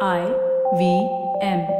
I V M.